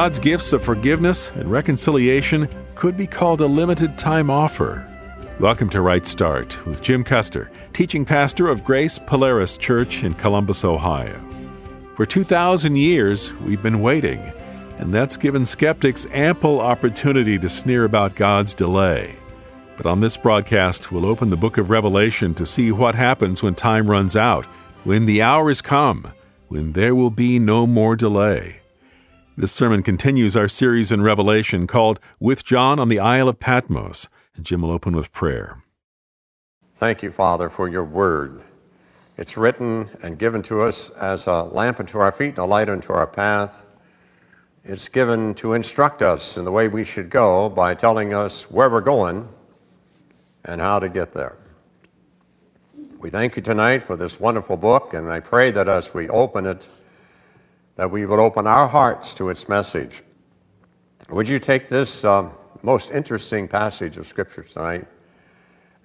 God's gifts of forgiveness and reconciliation could be called a limited time offer. Welcome to Right Start with Jim Custer, teaching pastor of Grace Polaris Church in Columbus, Ohio. For 2,000 years, we've been waiting, and that's given skeptics ample opportunity to sneer about God's delay. But on this broadcast, we'll open the book of Revelation to see what happens when time runs out, when the hour is come, when there will be no more delay. This sermon continues our series in Revelation called With John on the Isle of Patmos. And Jim will open with prayer. Thank you, Father, for your word. It's written and given to us as a lamp unto our feet and a light unto our path. It's given to instruct us in the way we should go by telling us where we're going and how to get there. We thank you tonight for this wonderful book, and I pray that as we open it, that we would open our hearts to its message. Would you take this um, most interesting passage of Scripture tonight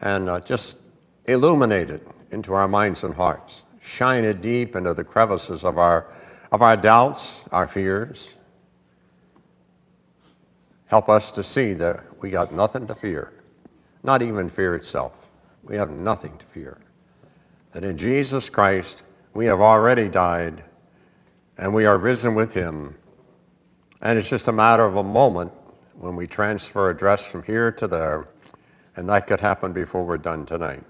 and uh, just illuminate it into our minds and hearts? Shine it deep into the crevices of our, of our doubts, our fears. Help us to see that we got nothing to fear, not even fear itself. We have nothing to fear. That in Jesus Christ, we have already died and we are risen with him. And it's just a matter of a moment when we transfer a dress from here to there, and that could happen before we're done tonight.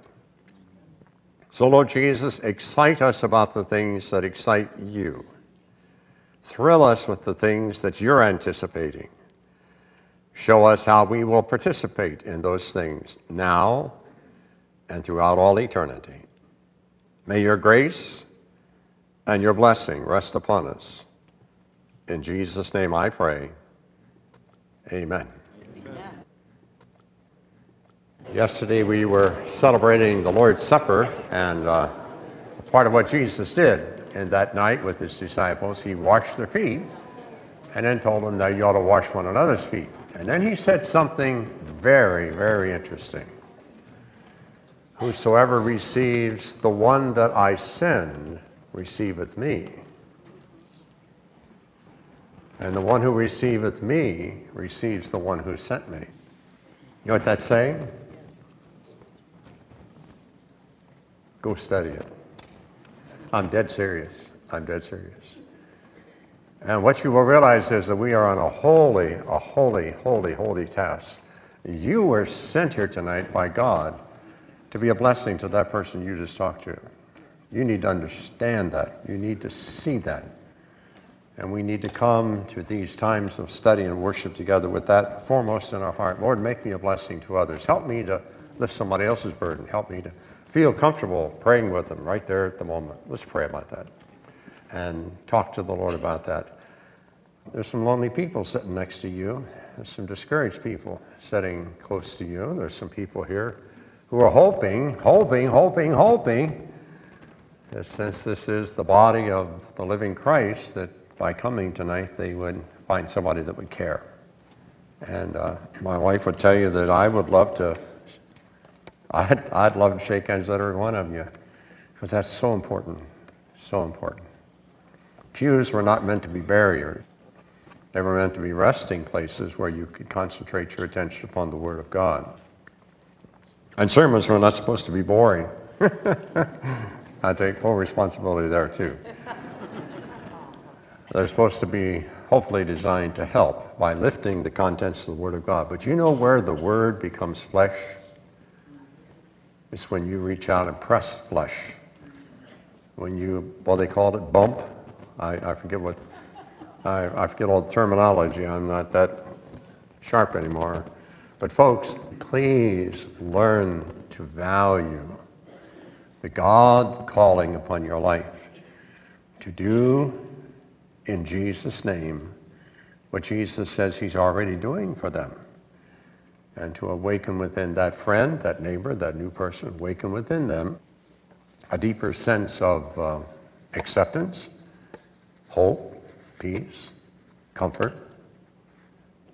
So, Lord Jesus, excite us about the things that excite you. Thrill us with the things that you're anticipating. Show us how we will participate in those things now and throughout all eternity. May your grace and your blessing rest upon us. In Jesus' name I pray. Amen. Amen. Yesterday we were celebrating the Lord's Supper, and uh, part of what Jesus did in that night with his disciples, he washed their feet and then told them that you ought to wash one another's feet. And then he said something very, very interesting. Whosoever receives the one that I send receiveth me. And the one who receiveth me receives the one who sent me. You know what that's saying? Go study it. I'm dead serious. I'm dead serious. And what you will realize is that we are on a holy, a holy, holy, holy task. You were sent here tonight by God to be a blessing to that person you just talked to. You need to understand that. You need to see that. And we need to come to these times of study and worship together with that foremost in our heart. Lord, make me a blessing to others. Help me to lift somebody else's burden. Help me to feel comfortable praying with them right there at the moment. Let's pray about that and talk to the Lord about that. There's some lonely people sitting next to you. There's some discouraged people sitting close to you. There's some people here who are hoping, hoping, hoping, hoping since this is the body of the living Christ, that by coming tonight they would find somebody that would care. And uh, my wife would tell you that I would love to, I'd, I'd love to shake hands with every one of you, because that's so important, so important. Pews were not meant to be barriers. They were meant to be resting places where you could concentrate your attention upon the Word of God. And sermons were not supposed to be boring. I take full responsibility there too. They're supposed to be hopefully designed to help by lifting the contents of the Word of God. But you know where the Word becomes flesh? It's when you reach out and press flesh. When you, what they called it, bump. I, I forget what, I, I forget all the terminology. I'm not that sharp anymore. But folks, please learn to value the God calling upon your life to do in Jesus' name what Jesus says He's already doing for them. And to awaken within that friend, that neighbor, that new person, awaken within them a deeper sense of uh, acceptance, hope, peace, comfort,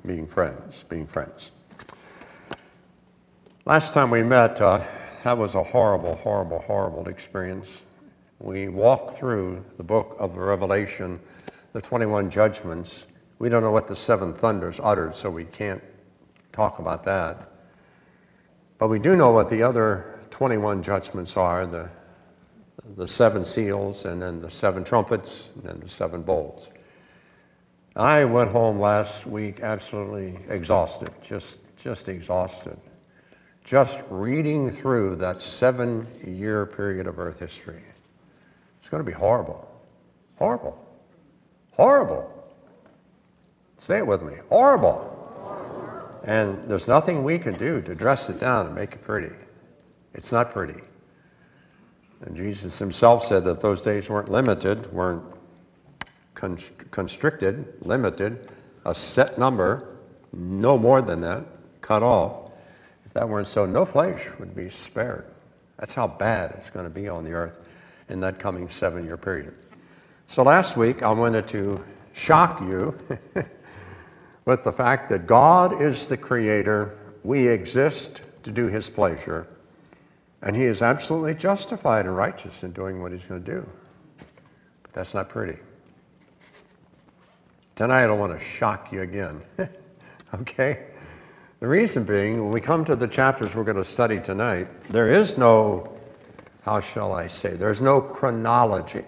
being friends, being friends. Last time we met, uh, that was a horrible, horrible, horrible experience. We walked through the book of Revelation, the 21 judgments, We don't know what the seven thunders uttered, so we can't talk about that. But we do know what the other 21 judgments are the, the seven seals, and then the seven trumpets, and then the seven bowls. I went home last week absolutely exhausted, just, just exhausted. Just reading through that seven year period of Earth history. It's going to be horrible. Horrible. Horrible. Say it with me. Horrible. And there's nothing we can do to dress it down and make it pretty. It's not pretty. And Jesus himself said that those days weren't limited, weren't constricted, limited, a set number, no more than that, cut off. If that weren't so, no flesh would be spared. That's how bad it's going to be on the earth in that coming seven year period. So last week, I wanted to shock you with the fact that God is the creator, we exist to do his pleasure, and he is absolutely justified and righteous in doing what he's going to do. But that's not pretty. Tonight, I don't want to shock you again. okay? The reason being, when we come to the chapters we're going to study tonight, there is no, how shall I say, there's no chronology.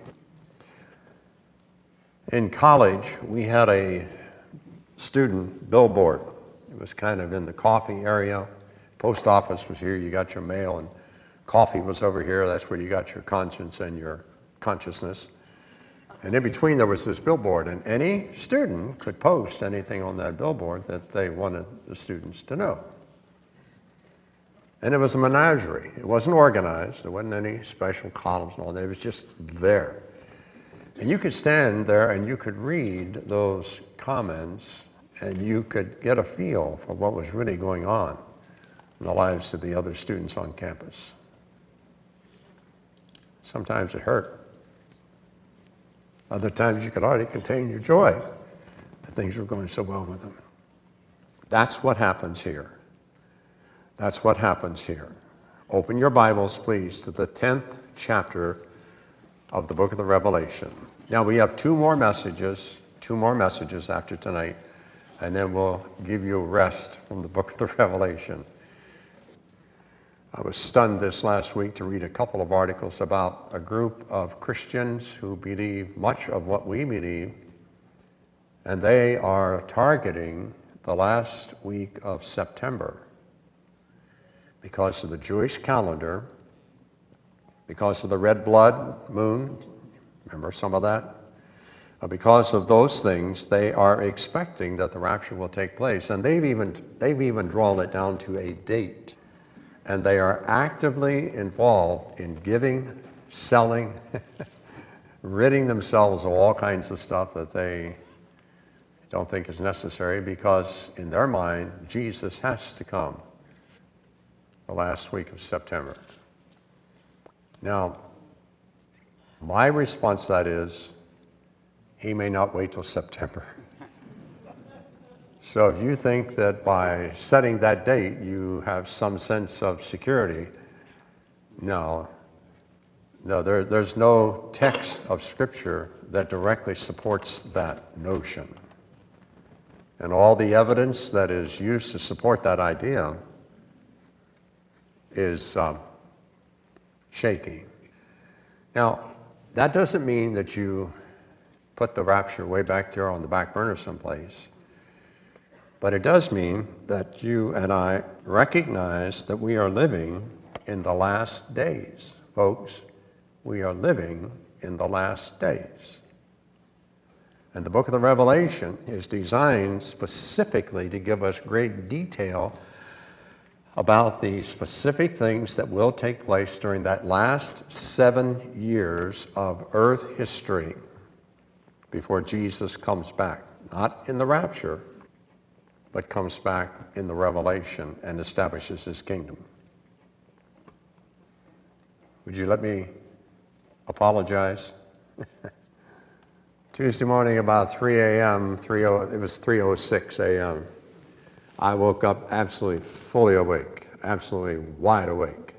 In college, we had a student billboard. It was kind of in the coffee area. Post office was here, you got your mail, and coffee was over here. That's where you got your conscience and your consciousness. And in between, there was this billboard, and any student could post anything on that billboard that they wanted the students to know. And it was a menagerie. It wasn't organized, there wasn't any special columns and all that. It was just there. And you could stand there and you could read those comments and you could get a feel for what was really going on in the lives of the other students on campus. Sometimes it hurt. Other times you could hardly contain your joy that things were going so well with them. That's what happens here. That's what happens here. Open your Bibles, please, to the 10th chapter of the book of the Revelation. Now, we have two more messages, two more messages after tonight, and then we'll give you rest from the book of the Revelation. I was stunned this last week to read a couple of articles about a group of Christians who believe much of what we believe, and they are targeting the last week of September because of the Jewish calendar, because of the red blood moon. Remember some of that? Uh, because of those things, they are expecting that the rapture will take place. And they've even, they've even drawn it down to a date and they are actively involved in giving, selling, ridding themselves of all kinds of stuff that they don't think is necessary because, in their mind, Jesus has to come the last week of September. Now, my response to that is, he may not wait till September. So if you think that by setting that date you have some sense of security, no. No, there, there's no text of Scripture that directly supports that notion. And all the evidence that is used to support that idea is um, shaky. Now, that doesn't mean that you put the rapture way back there on the back burner someplace. But it does mean that you and I recognize that we are living in the last days. Folks, we are living in the last days. And the book of the Revelation is designed specifically to give us great detail about the specific things that will take place during that last seven years of earth history before Jesus comes back. Not in the rapture, but comes back in the revelation and establishes his kingdom. Would you let me apologize? Tuesday morning about 3 a.m., 3 it was 3.06 a.m., I woke up absolutely fully awake, absolutely wide awake,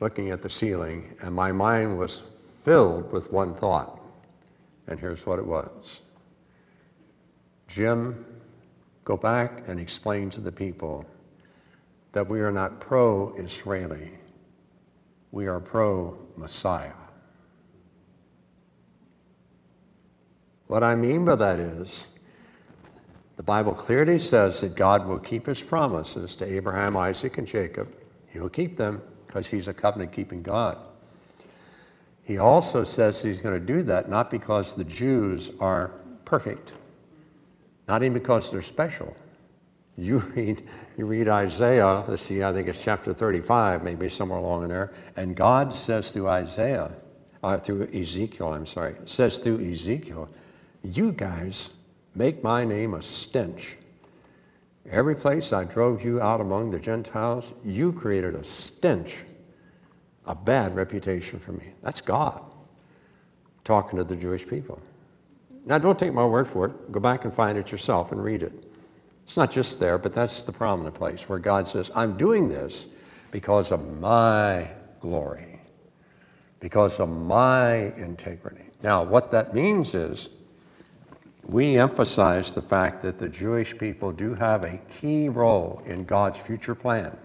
looking at the ceiling, and my mind was filled with one thought. And here's what it was Jim, go back and explain to the people that we are not pro Israeli, we are pro Messiah. What I mean by that is, the Bible clearly says that God will keep his promises to Abraham, Isaac, and Jacob. He'll keep them because he's a covenant keeping God. He also says he's going to do that not because the Jews are perfect, not even because they're special. You read, you read Isaiah, let's see, I think it's chapter 35, maybe somewhere along in there, and God says through Isaiah, uh, through Ezekiel, I'm sorry, says through Ezekiel, you guys make my name a stench. Every place I drove you out among the Gentiles, you created a stench, a bad reputation for me. That's God talking to the Jewish people. Now, don't take my word for it. Go back and find it yourself and read it. It's not just there, but that's the prominent place where God says, I'm doing this because of my glory, because of my integrity. Now, what that means is we emphasize the fact that the Jewish people do have a key role in God's future plan,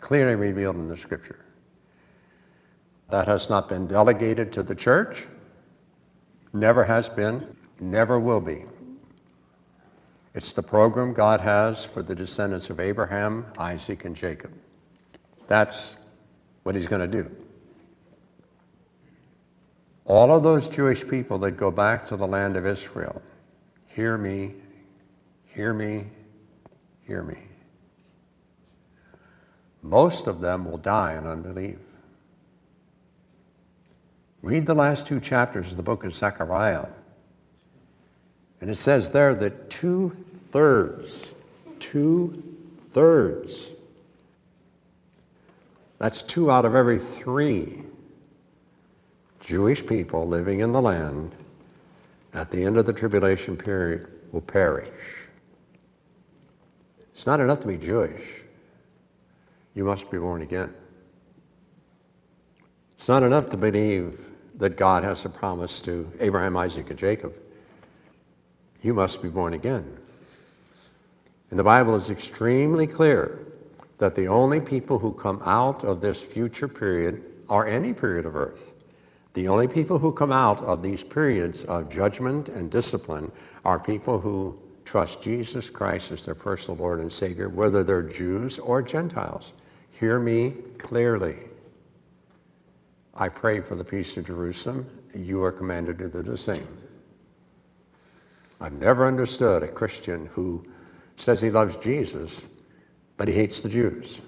clearly revealed in the scripture. That has not been delegated to the church, never has been, never will be. It's the program God has for the descendants of Abraham, Isaac, and Jacob. That's what he's going to do. All of those Jewish people that go back to the land of Israel, hear me, hear me, hear me. Most of them will die in unbelief. Read the last two chapters of the book of Zechariah. And it says there that two thirds, two thirds, that's two out of every three Jewish people living in the land at the end of the tribulation period will perish. It's not enough to be Jewish. You must be born again. It's not enough to believe that God has a promise to Abraham, Isaac, and Jacob. You must be born again. And the Bible is extremely clear that the only people who come out of this future period, or any period of earth, the only people who come out of these periods of judgment and discipline are people who trust Jesus Christ as their personal Lord and Savior, whether they're Jews or Gentiles. Hear me clearly. I pray for the peace of Jerusalem. You are commanded to do the same. I've never understood a Christian who says he loves Jesus, but he hates the Jews.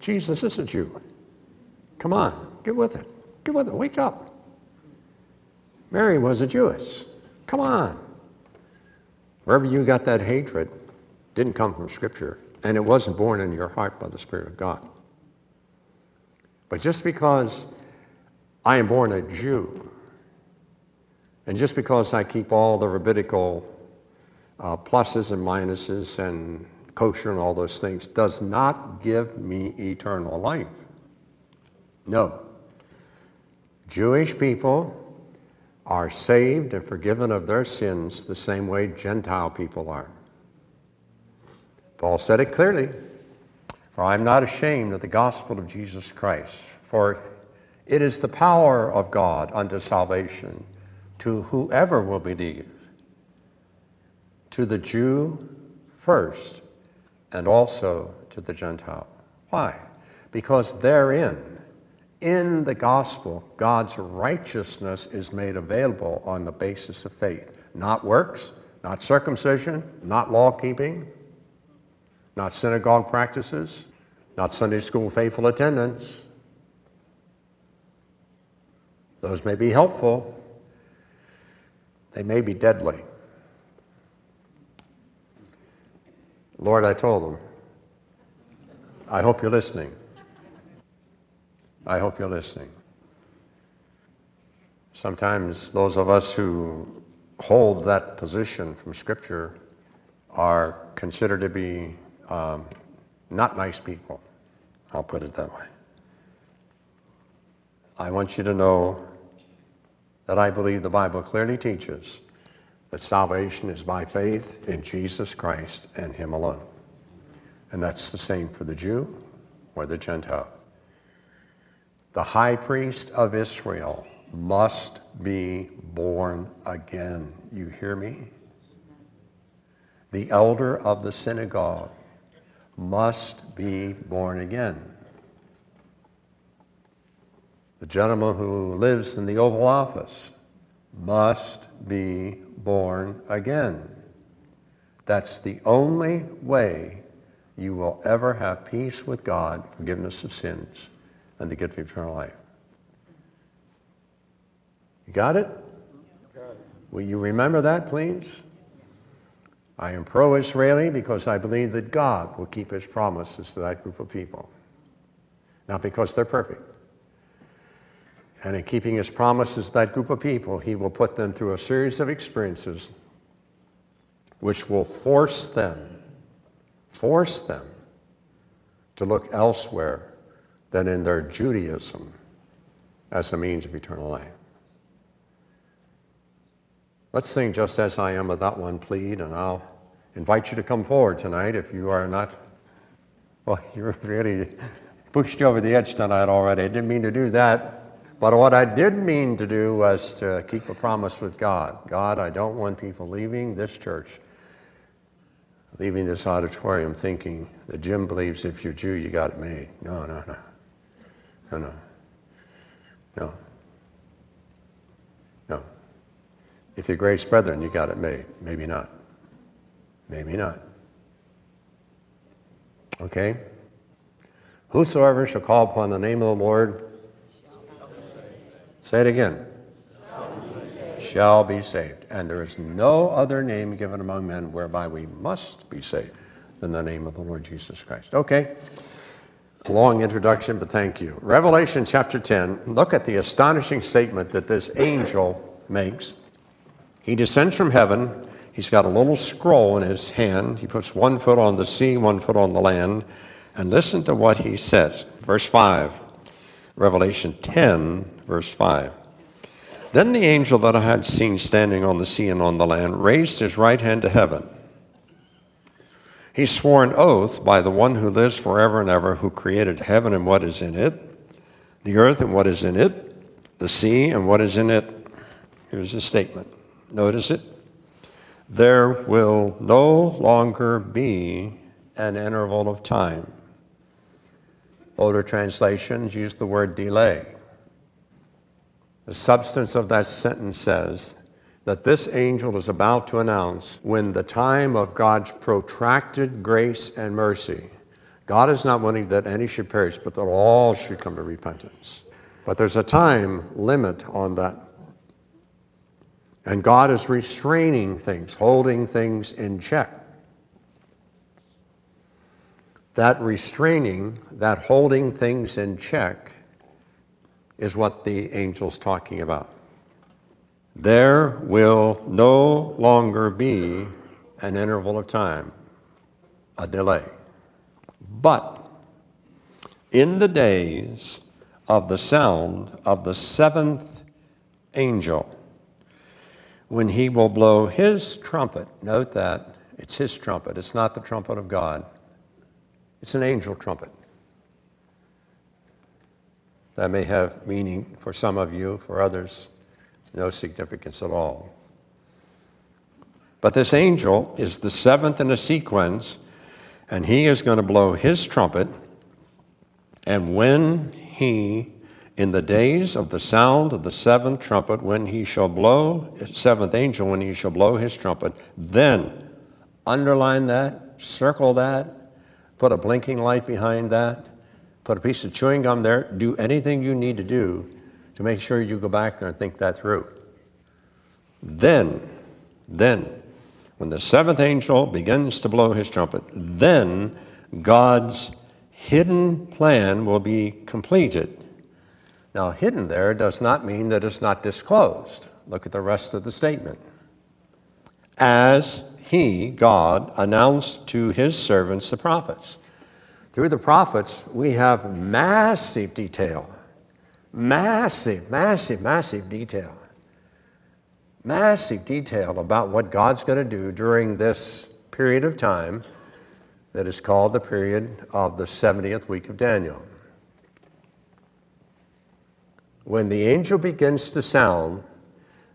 Jesus is a Jew. Come on, get with it. Get with it. Wake up. Mary was a Jewess. Come on. Wherever you got that hatred didn't come from Scripture, and it wasn't born in your heart by the Spirit of God. But just because I am born a Jew, and just because I keep all the rabbinical uh, pluses and minuses and kosher and all those things, does not give me eternal life. No. Jewish people are saved and forgiven of their sins the same way Gentile people are. Paul said it clearly For I am not ashamed of the gospel of Jesus Christ, for it is the power of God unto salvation to whoever will believe, to the Jew first, and also to the Gentile. Why? Because therein, in the gospel, God's righteousness is made available on the basis of faith, not works, not circumcision, not law keeping, not synagogue practices, not Sunday school faithful attendance. Those may be helpful, they may be deadly. Lord, I told them, I hope you're listening. I hope you're listening. Sometimes those of us who hold that position from Scripture are considered to be um, not nice people. I'll put it that way. I want you to know that I believe the Bible clearly teaches that salvation is by faith in Jesus Christ and Him alone. And that's the same for the Jew or the Gentile. The high priest of Israel must be born again. You hear me? The elder of the synagogue must be born again. The gentleman who lives in the Oval Office must be born again. That's the only way you will ever have peace with God, forgiveness of sins, and the gift of eternal life. You got it? Will you remember that, please? I am pro Israeli because I believe that God will keep his promises to that group of people. Not because they're perfect. And in keeping his promises to that group of people, he will put them through a series of experiences which will force them, force them to look elsewhere than in their Judaism as a means of eternal life. Let's sing Just As I Am of that one plead, and I'll invite you to come forward tonight if you are not. Well, you're really pushed you over the edge tonight already. I didn't mean to do that. But what I did mean to do was to keep a promise with God. God, I don't want people leaving this church, leaving this auditorium thinking that Jim believes if you're Jew, you got it made. No, no, no. No, no. No. If you're Grace Brethren, you got it made. Maybe not. Maybe not. Okay? Whosoever shall call upon the name of the Lord, say it again, shall be saved. And there is no other name given among men whereby we must be saved than the name of the Lord Jesus Christ. Okay? Long introduction, but thank you. Revelation chapter 10, look at the astonishing statement that this angel makes. He descends from heaven. He's got a little scroll in his hand. He puts one foot on the sea, one foot on the land. And listen to what he says. Verse 5, Revelation 10, verse 5. Then the angel that I had seen standing on the sea and on the land raised his right hand to heaven. He swore an oath by the one who lives forever and ever, who created heaven and what is in it, the earth and what is in it, the sea and what is in it. Here's the statement Notice it. There will no longer be an interval of time. Older translations use the word delay. The substance of that sentence says that this angel is about to announce when the time of God's protracted grace and mercy. God is not wanting that any should perish, but that all should come to repentance. But there's a time limit on that and God is restraining things, holding things in check. That restraining, that holding things in check, is what the angel's talking about. There will no longer be an interval of time, a delay. But in the days of the sound of the seventh angel, when he will blow his trumpet. Note that. It's his trumpet, it's not the trumpet of God, it's an angel trumpet. That may have meaning for some of you, for others, no significance at all. But this angel is the seventh in a sequence, and he is going to blow his trumpet. And when he in the days of the sound of the seventh trumpet, when he shall blow, seventh angel, when he shall blow his trumpet, then underline that, circle that, put a blinking light behind that, put a piece of chewing gum there, do anything you need to do to make sure you go back there and think that through. Then, then, when the seventh angel begins to blow his trumpet, then God's hidden plan will be completed now, hidden there does not mean that it's not disclosed. Look at the rest of the statement. As he, God, announced to his servants, the prophets. Through the prophets, we have massive detail. Massive, massive, massive detail. massive detail about what God's going to do during this period of time that is called the period of the 70th week of Daniel. When the angel begins to sound,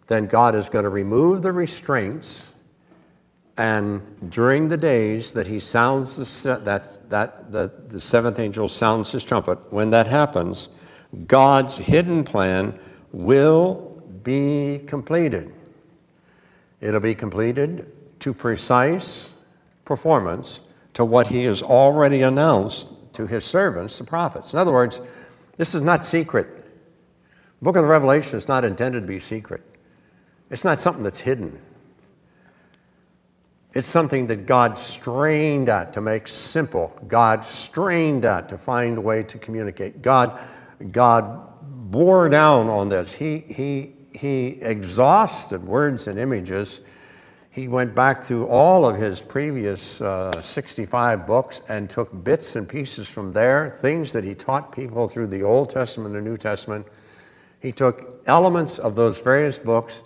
then God is going to remove the restraints. And during the days that he sounds the, that, that the, the seventh angel sounds his trumpet, when that happens, God's hidden plan will be completed. It'll be completed to precise performance to what he has already announced to his servants, the prophets. In other words, this is not secret. The book of the Revelation is not intended to be secret. It's not something that's hidden. It's something that God strained at to make simple. God strained at to find a way to communicate. God, God bore down on this. He, he, he exhausted words and images. He went back through all of his previous uh, 65 books and took bits and pieces from there, things that he taught people through the Old Testament and the New Testament. He took elements of those various books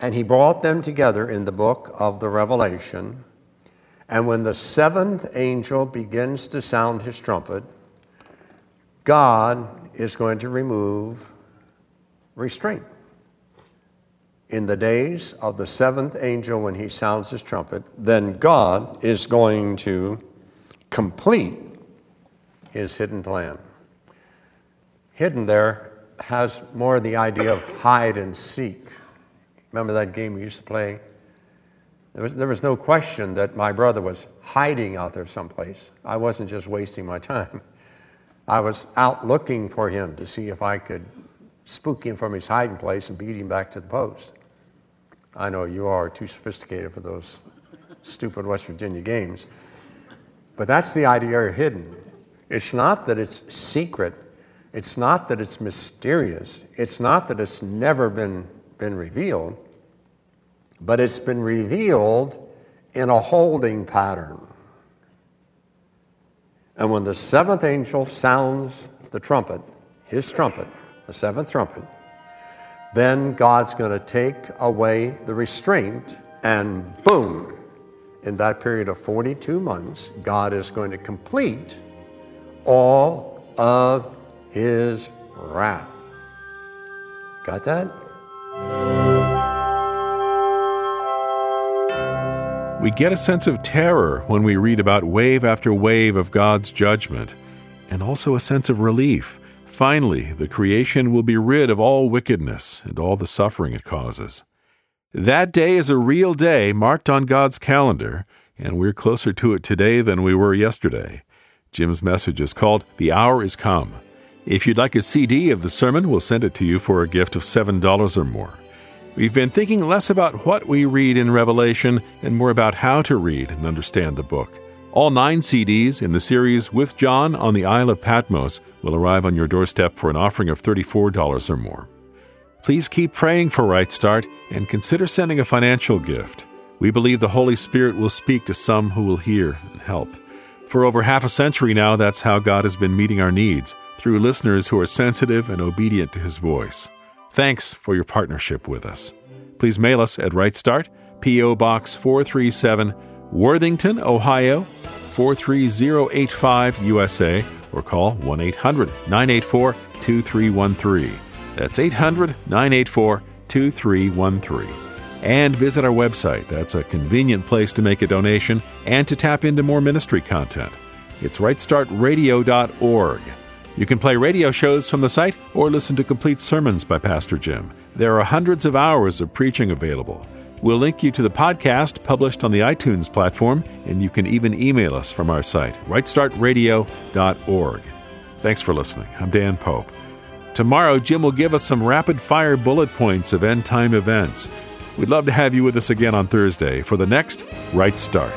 and he brought them together in the book of the Revelation. And when the seventh angel begins to sound his trumpet, God is going to remove restraint. In the days of the seventh angel, when he sounds his trumpet, then God is going to complete his hidden plan. Hidden there has more the idea of hide and seek. Remember that game we used to play? There was, there was no question that my brother was hiding out there someplace. I wasn't just wasting my time. I was out looking for him to see if I could spook him from his hiding place and beat him back to the post. I know you are too sophisticated for those stupid West Virginia games. But that's the idea of hidden. It's not that it's secret. It's not that it's mysterious. It's not that it's never been been revealed, but it's been revealed in a holding pattern. And when the seventh angel sounds the trumpet, his trumpet, the seventh trumpet, then God's going to take away the restraint, and boom, in that period of 42 months, God is going to complete all of his wrath. Got that? We get a sense of terror when we read about wave after wave of God's judgment, and also a sense of relief. Finally, the creation will be rid of all wickedness and all the suffering it causes. That day is a real day marked on God's calendar, and we're closer to it today than we were yesterday. Jim's message is called The Hour is Come. If you'd like a CD of the sermon, we'll send it to you for a gift of $7 or more. We've been thinking less about what we read in Revelation and more about how to read and understand the book. All nine CDs in the series With John on the Isle of Patmos will arrive on your doorstep for an offering of $34 or more. Please keep praying for Right Start and consider sending a financial gift. We believe the Holy Spirit will speak to some who will hear and help. For over half a century now, that's how God has been meeting our needs through listeners who are sensitive and obedient to His voice. Thanks for your partnership with us. Please mail us at Right Start, P.O. Box 437, Worthington, Ohio 43085 USA, or call 1 800 984 2313. That's 800 984 2313. And visit our website. That's a convenient place to make a donation and to tap into more ministry content. It's rightstartradio.org. You can play radio shows from the site or listen to complete sermons by Pastor Jim. There are hundreds of hours of preaching available. We'll link you to the podcast published on the iTunes platform, and you can even email us from our site, rightstartradio.org. Thanks for listening. I'm Dan Pope. Tomorrow, Jim will give us some rapid fire bullet points of end time events. We'd love to have you with us again on Thursday for the next Right Start.